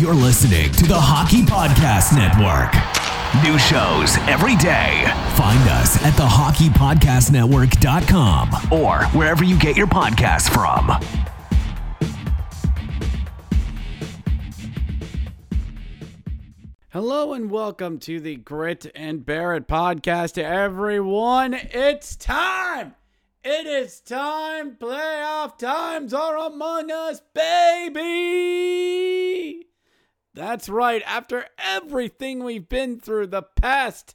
You're listening to the Hockey Podcast Network. New shows every day. Find us at thehockeypodcastnetwork.com or wherever you get your podcasts from. Hello and welcome to the Grit and Barrett podcast, everyone. It's time. It is time. Playoff times are among us, baby. That's right. After everything we've been through the past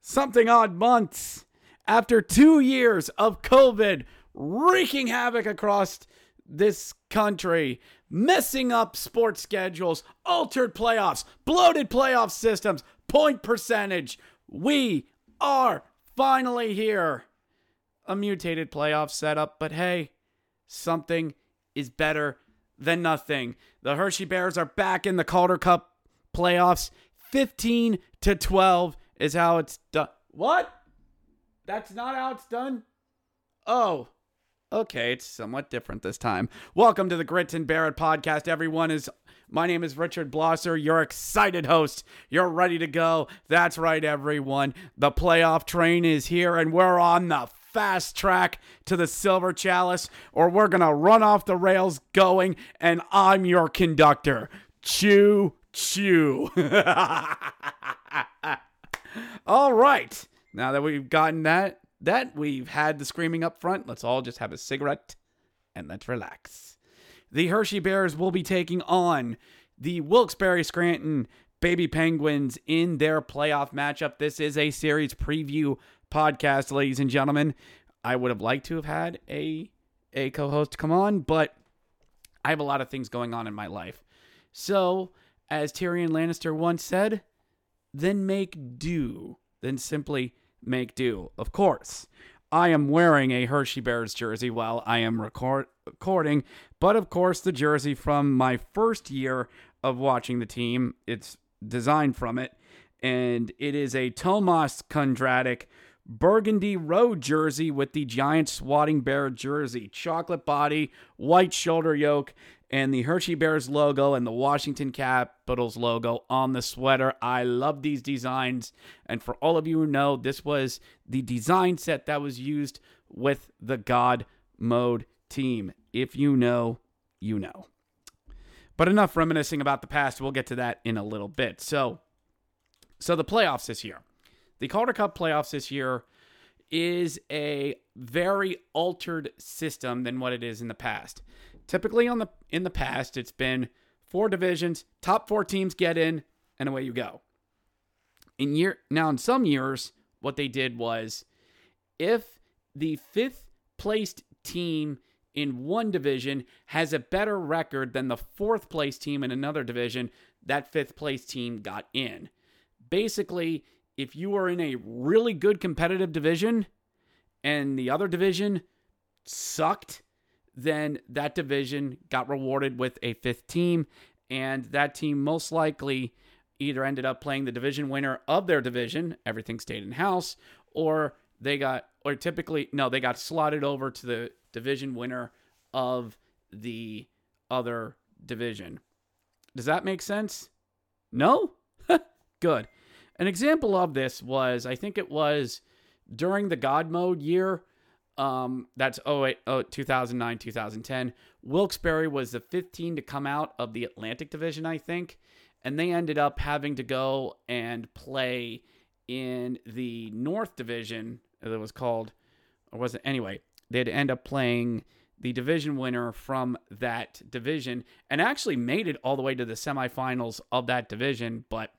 something odd months, after two years of COVID wreaking havoc across this country, messing up sports schedules, altered playoffs, bloated playoff systems, point percentage, we are finally here. A mutated playoff setup, but hey, something is better than nothing. The Hershey Bears are back in the Calder Cup playoffs. 15 to 12 is how it's done. What? That's not how it's done? Oh, okay. It's somewhat different this time. Welcome to the Grit and Barrett podcast. Everyone is. My name is Richard Blosser, your excited host. You're ready to go. That's right, everyone. The playoff train is here, and we're on the fast track to the silver chalice, or we're going to run off the rails going, and I'm your conductor. Chew, chew. all right. Now that we've gotten that, that we've had the screaming up front, let's all just have a cigarette and let's relax. The Hershey Bears will be taking on the Wilkes-Barre Scranton Baby Penguins in their playoff matchup. This is a series preview podcast, ladies and gentlemen. I would have liked to have had a a co-host come on, but I have a lot of things going on in my life. So, as Tyrion Lannister once said, then make do. Then simply make do. Of course, I am wearing a Hershey Bears jersey while I am record- recording, but of course, the jersey from my first year of watching the team. It's designed from it, and it is a Tomas Kundratek burgundy road jersey with the giant swatting bear jersey, chocolate body, white shoulder yoke, and the Hershey Bears logo and the Washington Capitals logo on the sweater. I love these designs. And for all of you who know, this was the design set that was used with the God Mode team. If you know, you know. But enough reminiscing about the past. We'll get to that in a little bit. So, so the playoffs this year. The Calder Cup playoffs this year is a very altered system than what it is in the past. Typically on the in the past it's been four divisions, top 4 teams get in and away you go. In year now in some years what they did was if the 5th placed team in one division has a better record than the 4th place team in another division, that 5th place team got in. Basically, if you are in a really good competitive division and the other division sucked, then that division got rewarded with a fifth team. And that team most likely either ended up playing the division winner of their division, everything stayed in house, or they got, or typically, no, they got slotted over to the division winner of the other division. Does that make sense? No? Good. An example of this was, I think it was during the God mode year, Um, that's 08, oh, 2009, 2010. Wilkes-Barre was the 15 to come out of the Atlantic Division, I think, and they ended up having to go and play in the North Division. It was called, or was it anyway? They'd end up playing the division winner from that division and actually made it all the way to the semifinals of that division, but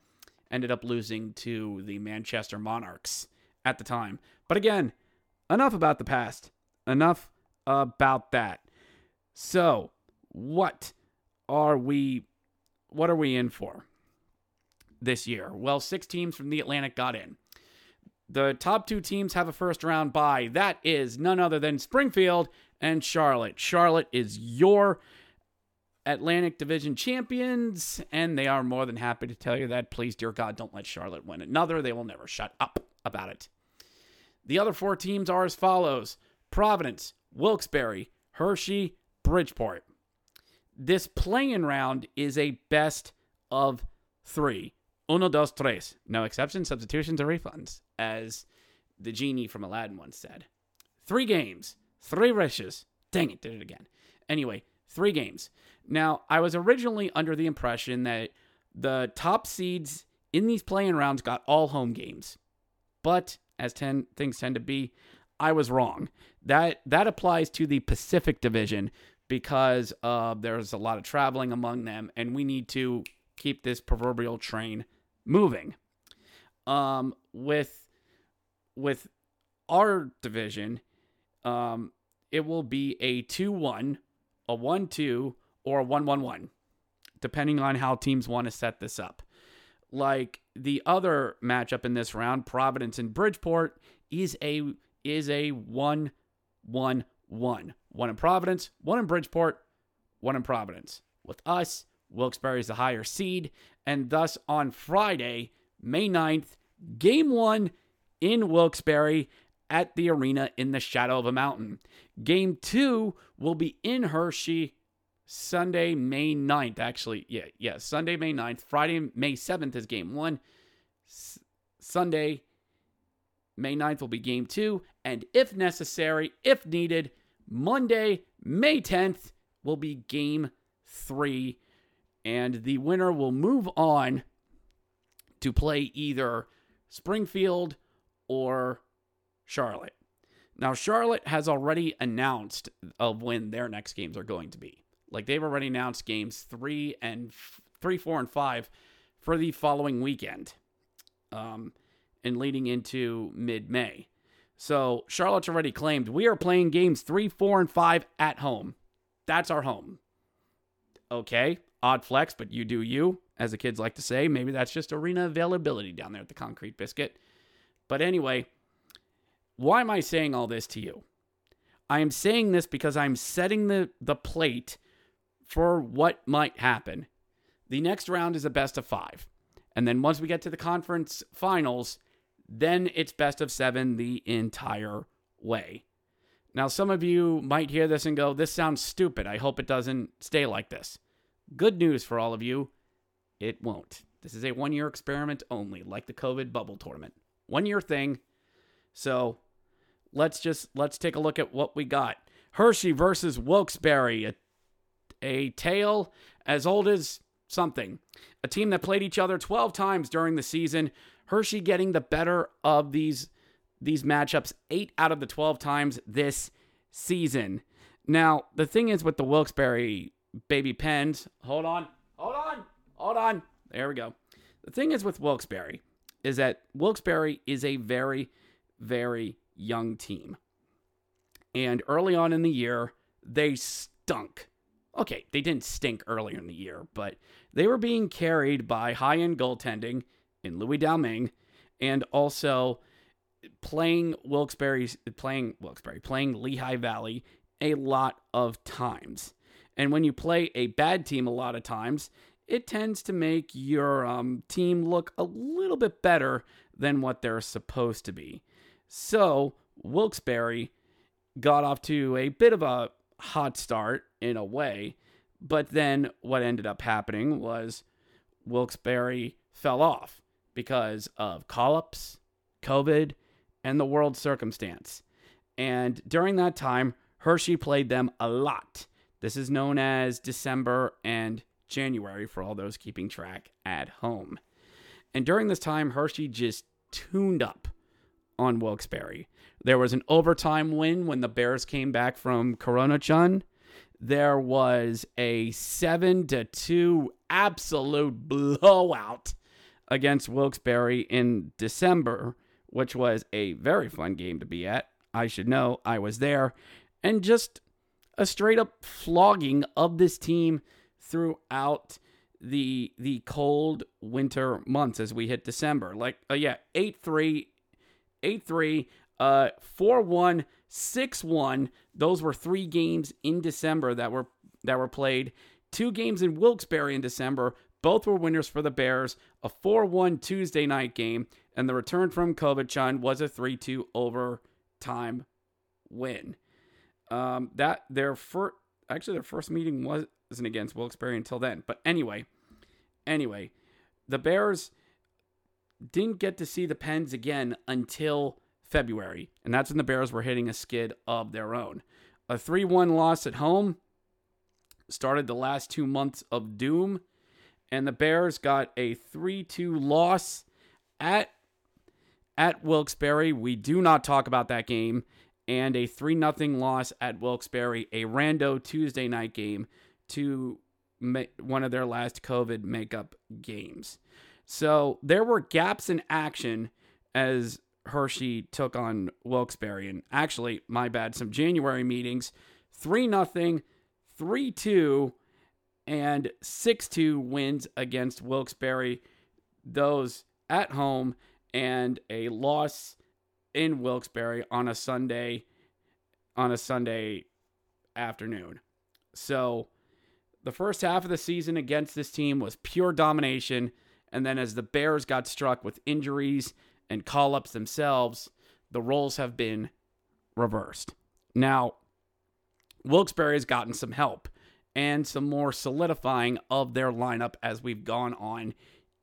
ended up losing to the Manchester Monarchs at the time. But again, enough about the past. Enough about that. So, what are we what are we in for this year? Well, 6 teams from the Atlantic got in. The top 2 teams have a first round bye. That is none other than Springfield and Charlotte. Charlotte is your Atlantic Division champions, and they are more than happy to tell you that. Please, dear God, don't let Charlotte win another. They will never shut up about it. The other four teams are as follows Providence, Wilkes-Barre, Hershey, Bridgeport. This play-in round is a best of three. Uno, dos, tres. No exceptions, substitutions, or refunds, as the genie from Aladdin once said. Three games, three wishes. Dang it, did it again. Anyway, three games. Now, I was originally under the impression that the top seeds in these play-in rounds got all home games. But as ten, things tend to be, I was wrong. That that applies to the Pacific Division because uh, there's a lot of traveling among them, and we need to keep this proverbial train moving. Um, with with our division, um, it will be a two-one, a one-two, or a one-one-one, depending on how teams want to set this up like the other matchup in this round, Providence and Bridgeport, is a is a one one one. One in Providence, one in Bridgeport, one in Providence. With us, Wilkes-Barre is the higher seed, and thus on Friday, May 9th, game one in Wilkes-Barre at the arena in the shadow of a mountain. Game two will be in Hershey Sunday, May 9th, actually. Yeah, yeah, Sunday, May 9th. Friday, May 7th is game one. S- Sunday, May 9th will be game two. And if necessary, if needed, Monday, May 10th will be game three. And the winner will move on to play either Springfield or Charlotte. Now, Charlotte has already announced of when their next games are going to be. Like they've already announced games three and f- three, four, and five for the following weekend, um, and leading into mid-May. So Charlotte's already claimed we are playing games three, four, and five at home. That's our home. Okay, odd flex, but you do you, as the kids like to say. Maybe that's just arena availability down there at the Concrete Biscuit. But anyway, why am I saying all this to you? I am saying this because I'm setting the, the plate for what might happen. The next round is a best of five. And then once we get to the conference finals, then it's best of seven the entire way. Now, some of you might hear this and go, This sounds stupid. I hope it doesn't stay like this. Good news for all of you it won't. This is a one year experiment only, like the COVID bubble tournament. One year thing. So let's just let's take a look at what we got. Hershey versus Wilkes-Barre, a a tale as old as something. A team that played each other 12 times during the season. Hershey getting the better of these these matchups 8 out of the 12 times this season. Now, the thing is with the Wilkes-Barre baby pens, hold on. Hold on. Hold on. There we go. The thing is with Wilkes-Barre is that Wilkes-Barre is a very very young team. And early on in the year, they stunk okay, they didn't stink earlier in the year, but they were being carried by high end goaltending in Louis Domingue and also playing Wilkes-Barre, playing Wilkes-Barre, playing Lehigh Valley a lot of times. And when you play a bad team a lot of times, it tends to make your um, team look a little bit better than what they're supposed to be. So, Wilkes-Barre got off to a bit of a hot start in a way. But then what ended up happening was Wilkes-Barre fell off because of call ups, COVID, and the world circumstance. And during that time, Hershey played them a lot. This is known as December and January for all those keeping track at home. And during this time, Hershey just tuned up on Wilkes-Barre. There was an overtime win when the Bears came back from Corona Chun. There was a 7 to 2 absolute blowout against Wilkes-Barre in December, which was a very fun game to be at. I should know I was there. And just a straight up flogging of this team throughout the the cold winter months as we hit December. Like uh, yeah, 8-3 8-3 uh 4-1 6-1. Those were 3 games in December that were that were played. Two games in Wilkes-Barre in December. Both were winners for the Bears. A 4-1 Tuesday night game and the return from Kovachan was a 3-2 overtime win. Um, that their first actually their first meeting wasn't against Wilkes-Barre until then. But anyway, anyway, the Bears didn't get to see the Pens again until February, and that's when the Bears were hitting a skid of their own. A 3-1 loss at home started the last 2 months of doom, and the Bears got a 3-2 loss at at Wilkes-Barre. We do not talk about that game and a 3 0 loss at Wilkes-Barre, a rando Tuesday night game to one of their last COVID makeup games. So there were gaps in action as Hershey took on Wilkes-Barre. And actually, my bad, some January meetings 3 0, 3 2, and 6 2 wins against Wilkes-Barre. Those at home and a loss in Wilkes-Barre on a Sunday on a Sunday afternoon. So the first half of the season against this team was pure domination and then as the Bears got struck with injuries and call-ups themselves, the roles have been reversed. Now, Wilkes-Barre has gotten some help and some more solidifying of their lineup as we've gone on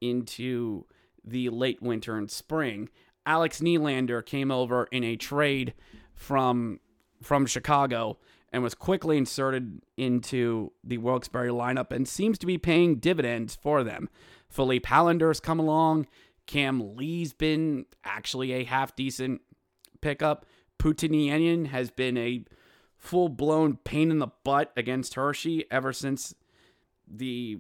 into the late winter and spring. Alex Nylander came over in a trade from from Chicago and was quickly inserted into the Wilkes-Barre lineup and seems to be paying dividends for them. Filip Hallander's come along. Cam Lee's been actually a half decent pickup. Puutiniemi has been a full blown pain in the butt against Hershey ever since the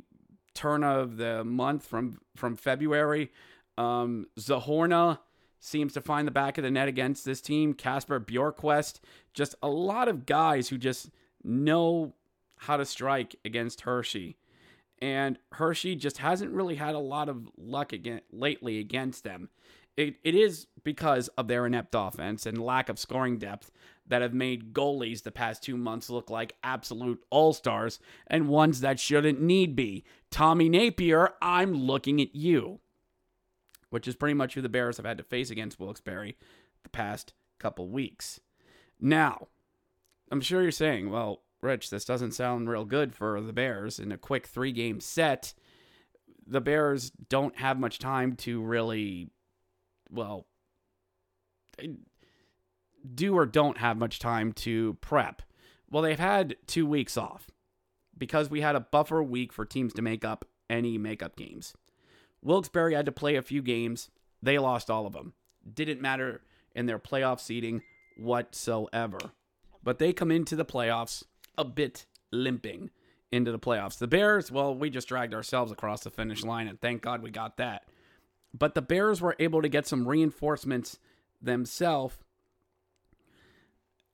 turn of the month from from February. Um, Zohorna seems to find the back of the net against this team. Kasper Bjorkqvist, just a lot of guys who just know how to strike against Hershey. And Hershey just hasn't really had a lot of luck again lately against them. It, it is because of their inept offense and lack of scoring depth that have made goalies the past two months look like absolute all stars and ones that shouldn't need be. Tommy Nappier, I'm looking at you which is pretty much who the Bears have had to face against Wilkes-Barre the past couple weeks. Now, I'm sure you're saying, well, Rich, this doesn't sound real good for the Bears in a quick three game set. The Bears don't have much time to really, well, do or don't have much time to prep. Well, they've had two weeks off because we had a buffer week for teams to make up any makeup games. Wilkes-Barre had to play a few games. They lost all of them. Didn't matter in their playoff seeding whatsoever. But they come into the playoffs a bit limping into the playoffs. The Bears, well, we just dragged ourselves across the finish line, and thank God we got that. But the Bears were able to get some reinforcements themselves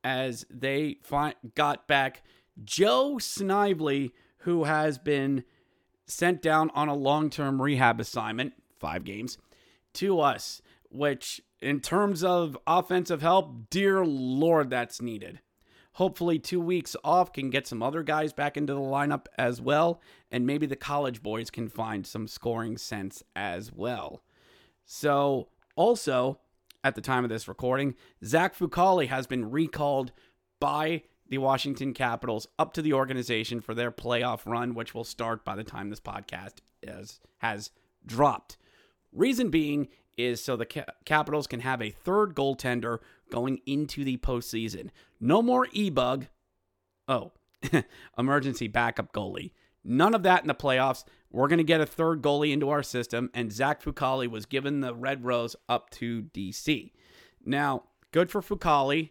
as they fi- got back Joe Snively, who has been sent down on a long term rehab assignment, five games, to us, which, in terms of offensive help, dear Lord, that's needed. Hopefully, two weeks off can get some other guys back into the lineup as well, and maybe the college boys can find some scoring sense as well. So, also, at the time of this recording, Zach Fucale has been recalled by the Washington Capitals up to the organization for their playoff run, which will start by the time this podcast is, has dropped. Reason being is so the Capitals can have a third goaltender going into the postseason. No more e bug. Oh, emergency backup goalie. None of that in the playoffs. We're going to get a third goalie into our system, and Zach Fucale was given the Red Rose up to DC. Now, good for Fucale.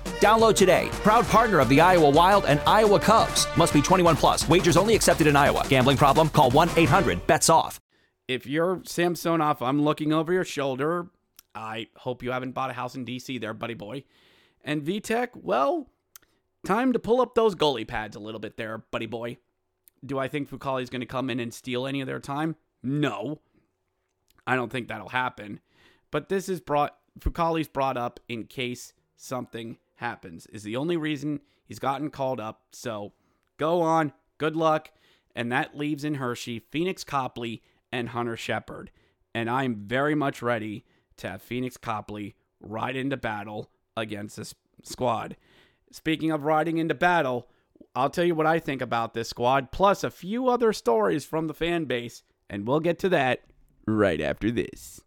Download today. Proud partner of the Iowa Wild and Iowa Cubs. Must be 21 plus. Wagers only accepted in Iowa. Gambling problem? Call 1 800 BETS OFF. If you're Samsonov, I'm looking over your shoulder. I hope you haven't bought a house in DC there, buddy boy. And Vitek, well, time to pull up those goalie pads a little bit there, buddy boy. Do I think Fucale's going to come in and steal any of their time? No. I don't think that'll happen. But this is brought Fucale's brought up in case something happens. Is the only reason he's gotten called up. So go on. Good luck. And that leaves in Hershey Phoenix Copley and Hunter Shepard. And I'm very much ready to have Phoenix Copley ride into battle against this squad. Speaking of riding into battle, I'll tell you what I think about this squad, plus a few other stories from the fan base, and we'll get to that right after this.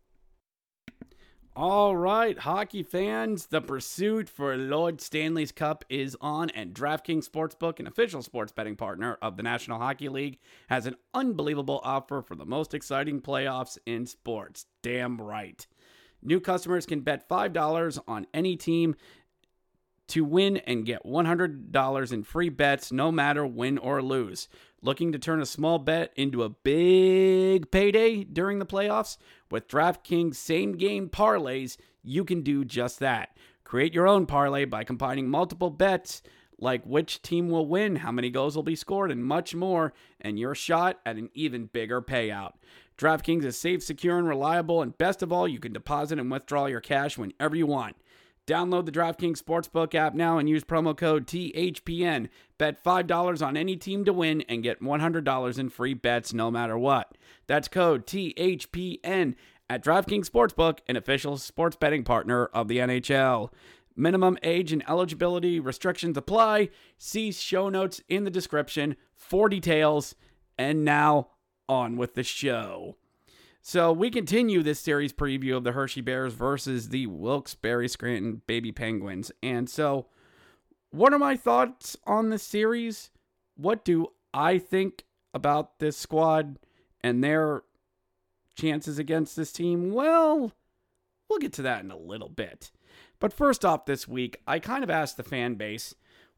All right, hockey fans, the pursuit for Lord Stanley's Cup is on, and DraftKings Sportsbook, an official sports betting partner of the National Hockey League, has an unbelievable offer for the most exciting playoffs in sports. Damn right. New customers can bet $5 on any team to win and get $100 in free bets no matter win or lose. Looking to turn a small bet into a big payday during the playoffs? With DraftKings same game parlays, you can do just that. Create your own parlay by combining multiple bets like which team will win, how many goals will be scored, and much more, and your shot at an even bigger payout. DraftKings is safe, secure, and reliable, and best of all, you can deposit and withdraw your cash whenever you want. Download the DraftKings Sportsbook app now and use promo code THPN. Bet $5 on any team to win and get $100 in free bets no matter what. That's code THPN at DraftKings Sportsbook, an official sports betting partner of the NHL. Minimum age and eligibility restrictions apply. See show notes in the description for details. And now, on with the show. So we continue this series preview of the Hershey Bears versus the Wilkes-Barre Scranton Baby Penguins. And so what are my thoughts on this series? What do I think about this squad and their chances against this team? Well, we'll get to that in a little bit. But first off this week, I kind of asked the fan base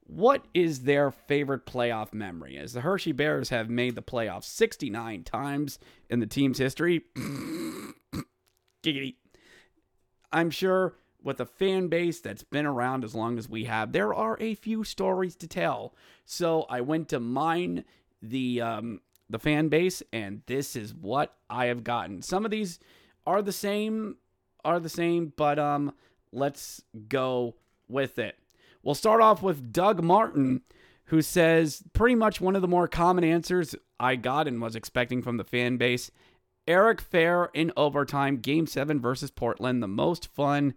what is their favorite playoff memory? As the Hershey Bears have made the playoffs 69 times in the team's history. Giggity. I'm sure with a fan base that's been around as long as we have, there are a few stories to tell. So I went to mine the um, the fan base, and this is what I have gotten. Some of these are the same, are the same, but um, let's go with it. We'll start off with Doug Martin, who says pretty much one of the more common answers I got and was expecting from the fan base. Eric Fehr in overtime, game seven versus Portland. The most fun,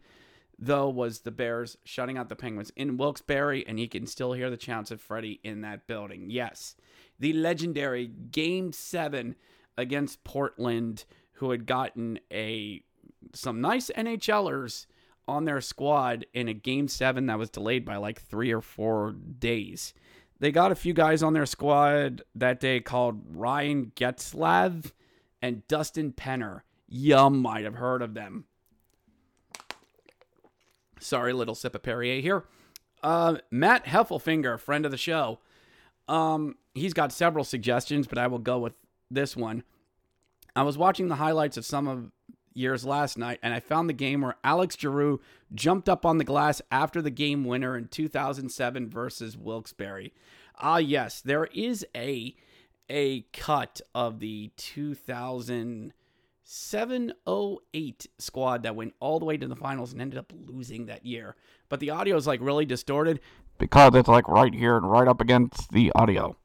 though, was the Bears shutting out the Penguins in Wilkes-Barre, and you can still hear the chants of Freddie in that building. Yes, the legendary game seven against Portland, who had gotten a some nice NHLers on their squad in a game seven that was delayed by like three or four days. They got a few guys on their squad that day called Ryan Getzlaf and Dustin Penner. You might have heard of them. Sorry, little sip of Perrier here. Uh, Matt Heffelfinger, friend of the show. Um, he's got several suggestions, but I will go with this one. I was watching the highlights of some of years last night, and I found the game where Alex Giroux jumped up on the glass after the game winner in 2007 versus Wilkes-Barre. Ah, yes, there is a a cut of the 2007-08 squad that went all the way to the finals and ended up losing that year. But the audio is like really distorted because it's like right here and right up against the audio.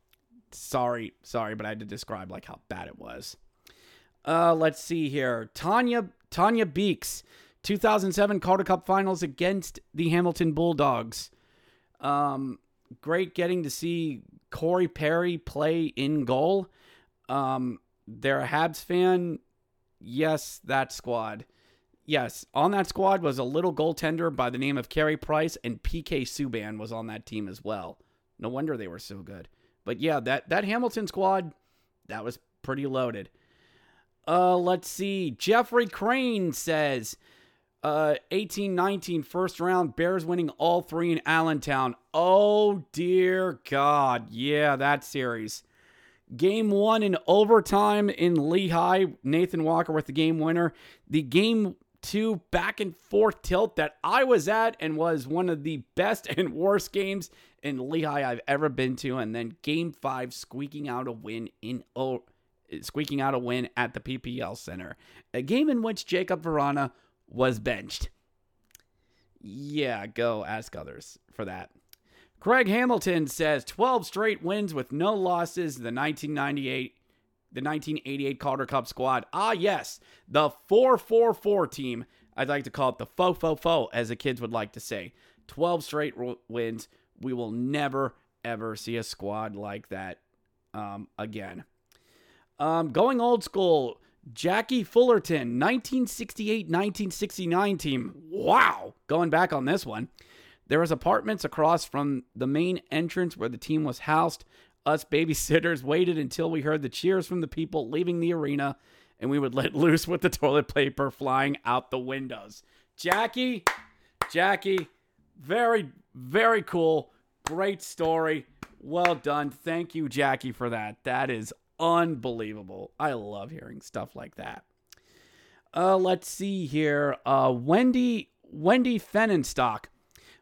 sorry, sorry, but I had to describe like how bad it was. Uh, let's see here. Tanya Tanya Beeks, 2007 Calder Cup Finals against the Hamilton Bulldogs. Um, great getting to see Corey Perry play in goal. Um, they're a Habs fan. Yes, that squad. Yes, on that squad was a little goaltender by the name of Carey Price, and PK Subban was on that team as well. No wonder they were so good. But yeah, that that Hamilton squad, that was pretty loaded. Uh, let's see. Jeffrey Crane says, uh, 18 19 first round, Bears winning all three in Allentown. Oh, dear God. Yeah, that series. Game one in overtime in Lehigh. Nathan Walker with the game winner. The game two back and forth tilt that I was at and was one of the best and worst games in Lehigh I've ever been to. And then game five squeaking out a win in oh, squeaking out a win at the PPL Center. A game in which Jakub Vrana was benched. Yeah, go ask others for that. Craig Hamilton says 12 straight wins with no losses. The 1998 the 1988 Calder Cup squad. Ah, yes, the 444 team. I'd like to call it the fo fo fo, as the kids would like to say. 12 straight wins. We will never, ever see a squad like that um, again. Um, going old school, Jackie Fullerton, 1968 1969 team. Wow, going back on this one. There was apartments across from the main entrance where the team was housed. Us babysitters waited until we heard the cheers from the people leaving the arena, and we would let loose with the toilet paper flying out the windows. Jackie, Jackie, very, very cool. Great story. Well done. Thank you, Jackie, for that. That is unbelievable. I love hearing stuff like that. Uh, let's see here. Uh, Wendy Wendy Fenenstock.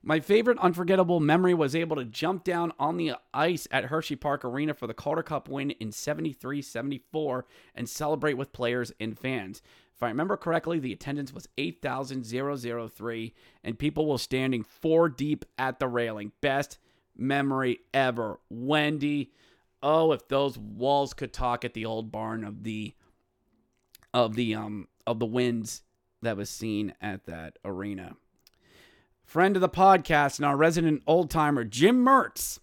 My favorite unforgettable memory was able to jump down on the ice at Hersheypark Arena for the Calder Cup win in 73 74 and celebrate with players and fans. If I remember correctly, the attendance was 8,003 and people were standing four deep at the railing. Best memory ever. Wendy, oh, if those walls could talk at the old barn of the of the um of the winds that was seen at that arena. Friend of the podcast and our resident old timer, Jim Mertz.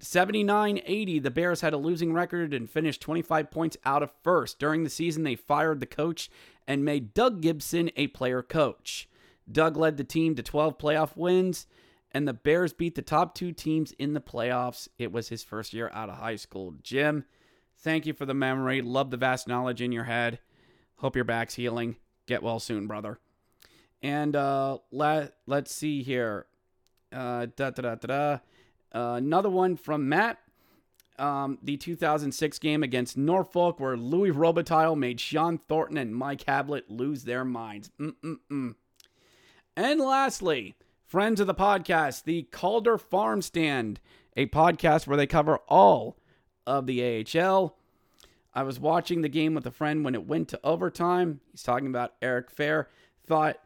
79 80, the Bears had a losing record and finished 25 points out of first. During the season, they fired the coach and made Doug Gibson a player coach. Doug led the team to 12 playoff wins, and the Bears beat the top two teams in the playoffs. It was his first year out of high school. Jim, thank you for the memory. Love the vast knowledge in your head. Hope your back's healing. Get well soon, brother. And uh, let let's see here. Uh, da da da da. Uh, another one from Matt. Um, the 2006 game against Norfolk, where Louis Robitaille made Sean Thornton and Mike Hablett lose their minds. Mm-mm-mm. And lastly, friends of the podcast, the Calder Farm Stand, a podcast where they cover all of the AHL. I was watching the game with a friend when it went to overtime. He's talking about Eric Fehr. Thought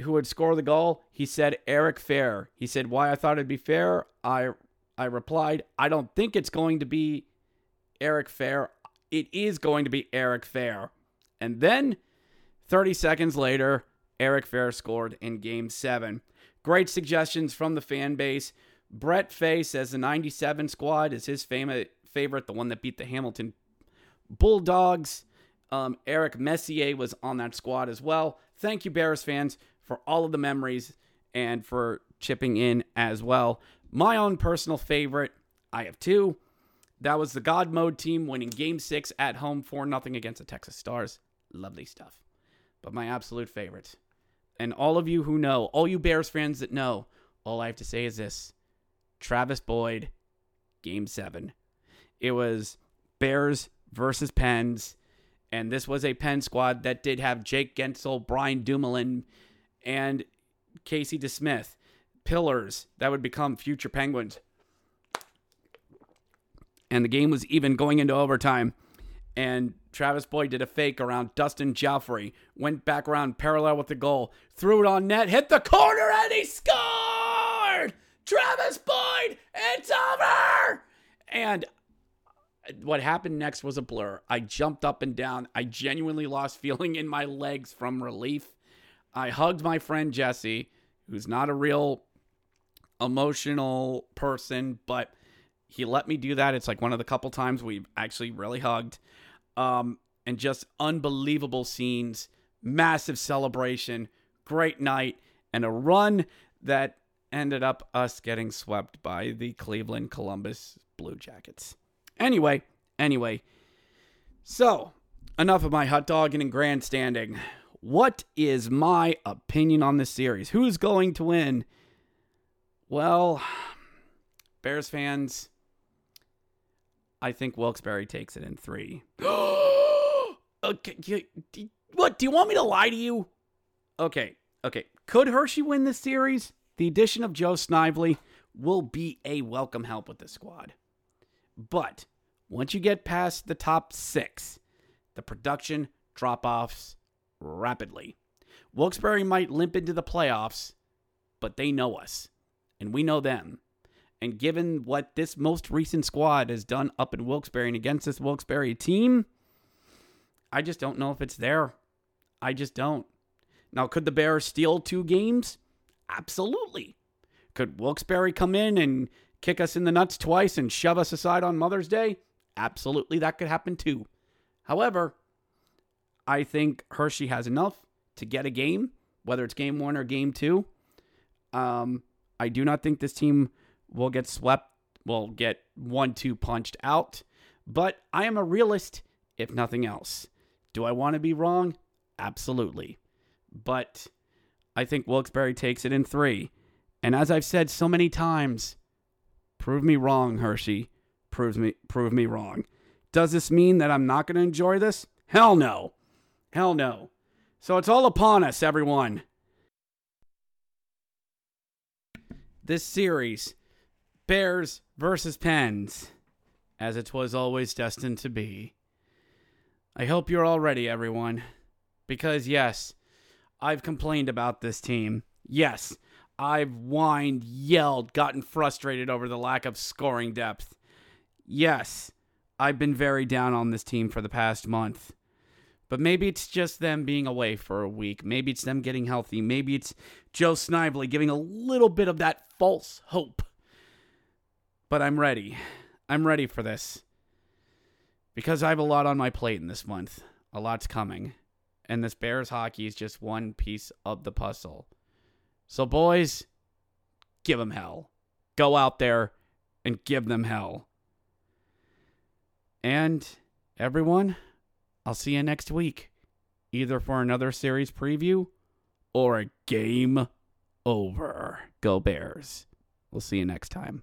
who would score the goal, he said Eric Fehr. He said why I thought it'd be fair. I I replied, I don't think it's going to be Eric Fehr. It is going to be Eric Fehr. And then 30 seconds later, Eric Fehr scored in game 7. Great suggestions from the fan base. Brett Fay says the 97 squad is his favorite, favorite, the one that beat the Hamilton Bulldogs. Um, Eric Messier was on that squad as well. Thank you, Bears fans for all of the memories and for chipping in as well. My own personal favorite, I have two. That was the God Mode team winning game six at home 4 0 against the Texas Stars. Lovely stuff. But my absolute favorite, and all of you who know, all you Bears fans that know, all I have to say is this Travis Boyd, game seven. It was Bears versus Pens, and this was a Penn squad that did have Jake Guentzel, Brian Dumoulin, and Casey DeSmith, pillars that would become future Penguins. And the game was even going into overtime. And Travis Boyd did a fake around Dustin Joffrey, went back around parallel with the goal, threw it on net, hit the corner, and he scored! Travis Boyd, it's over! And what happened next was a blur. I jumped up and down. I genuinely lost feeling in my legs from relief. I hugged my friend Jesse, who's not a real emotional person, but he let me do that. It's like one of the couple times we've actually really hugged. Um, and just unbelievable scenes, massive celebration, great night, and a run that ended up us getting swept by the Cleveland Columbus Blue Jackets. Anyway, anyway. So, enough of my hot dogging and grandstanding. What is my opinion on this series? Who's going to win? Well, Bears fans, I think Wilkes-Barre takes it in three. okay, what? Do you want me to lie to you? Okay, okay. Could Hershey win this series? The addition of Joe Snively will be a welcome help with the squad. But once you get past the top six, the production drop offs rapidly. Wilkes-Barre might limp into the playoffs, but they know us, and we know them. And given what this most recent squad has done up in Wilkes-Barre and against this Wilkes-Barre team, I just don't know if it's there. I just don't. Now, could the Bears steal two games? Absolutely. Could Wilkes-Barre come in and kick us in the nuts twice and shove us aside on Mother's Day? Absolutely, that could happen too. However, I think Hershey has enough to get a game, whether it's game one or game two. Um, I do not think this team will get swept, will get one two punched out, but I am a realist, if nothing else. Do I want to be wrong? Absolutely. But I think Wilkes-Barre takes it in three. And as I've said so many times, prove me wrong, Hershey. Prove me prove me wrong. Does this mean that I'm not going to enjoy this? Hell no. Hell no. So it's all upon us, everyone. This series, Bears versus Pens, as it was always destined to be. I hope you're all ready, everyone. Because, yes, I've complained about this team. Yes, I've whined, yelled, gotten frustrated over the lack of scoring depth. Yes, I've been very down on this team for the past month. But maybe it's just them being away for a week. Maybe it's them getting healthy. Maybe it's Joe Snively giving a little bit of that false hope. But I'm ready. I'm ready for this. Because I have a lot on my plate in this month. A lot's coming. And this Bears hockey is just one piece of the puzzle. So, boys, give them hell. Go out there and give them hell. And everyone, I'll see you next week, either for another series preview or a game over. Go Bears. We'll see you next time.